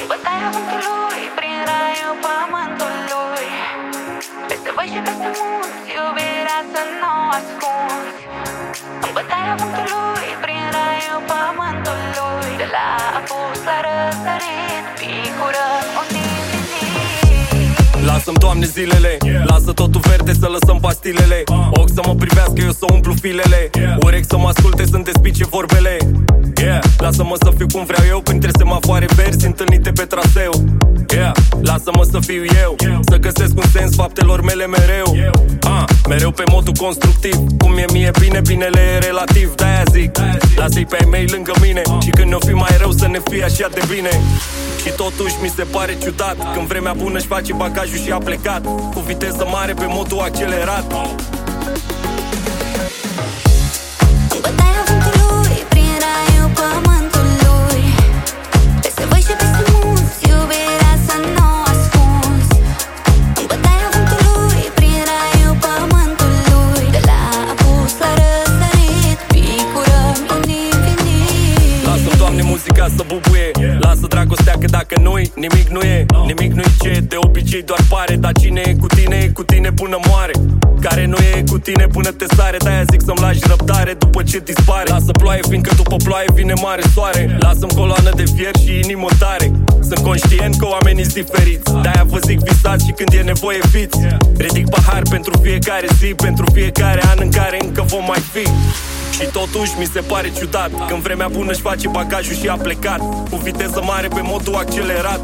În bătaia vântului, prin raiul pământului Peste voi și peste munți, iubirea să nu o ascunzi. În bătaia vântului, prin raiul pământului De la apus la răsărit, picurăm un Lasă-mi, Doamne, zilele. Lasă totul verde să lăsăm pastilele. Ochi să mă privească, eu să umplu filele. Urechi să mă asculte, să-mi despice vorbele. Yeah, lasă-mă să fiu cum vreau eu Printre semafoare verzi întâlnite pe traseu. Yeah, lasă-mă să fiu eu Să găsesc un sens faptelor mele mereu. Ah, Mereu pe modul constructiv Cum e mie bine, binele e relativ De-aia zic, lasă-i pe ai mei lângă mine Și când ne-o fi mai rău să ne fie așa de bine. Și totuși mi se pare ciudat Când vremea bună își face bagajul și a plecat. Cu viteză mare pe modul accelerat bubuie Lasă dragostea că dacă nu-i, nimic nu e. Nimic nu-i ce de obicei doar pare. Dar cine e cu tine, e cu tine până moare. Care nu e cu tine până te sare. De-aia zic să-mi lași răbdare după ce dispare. Lasă ploaie fiindcă după ploaie vine mare soare. Lasă-mi coloană de fier și inimă tare. Sunt conștient că oamenii sunt diferiți. De-aia vă zic visați și când e nevoie fiți. Ridic pahar pentru fiecare zi Pentru fiecare an în care încă vom mai fi și totuși mi se pare ciudat Când vremea bună își face bagajul și a plecat Cu viteză mare pe modul accelerat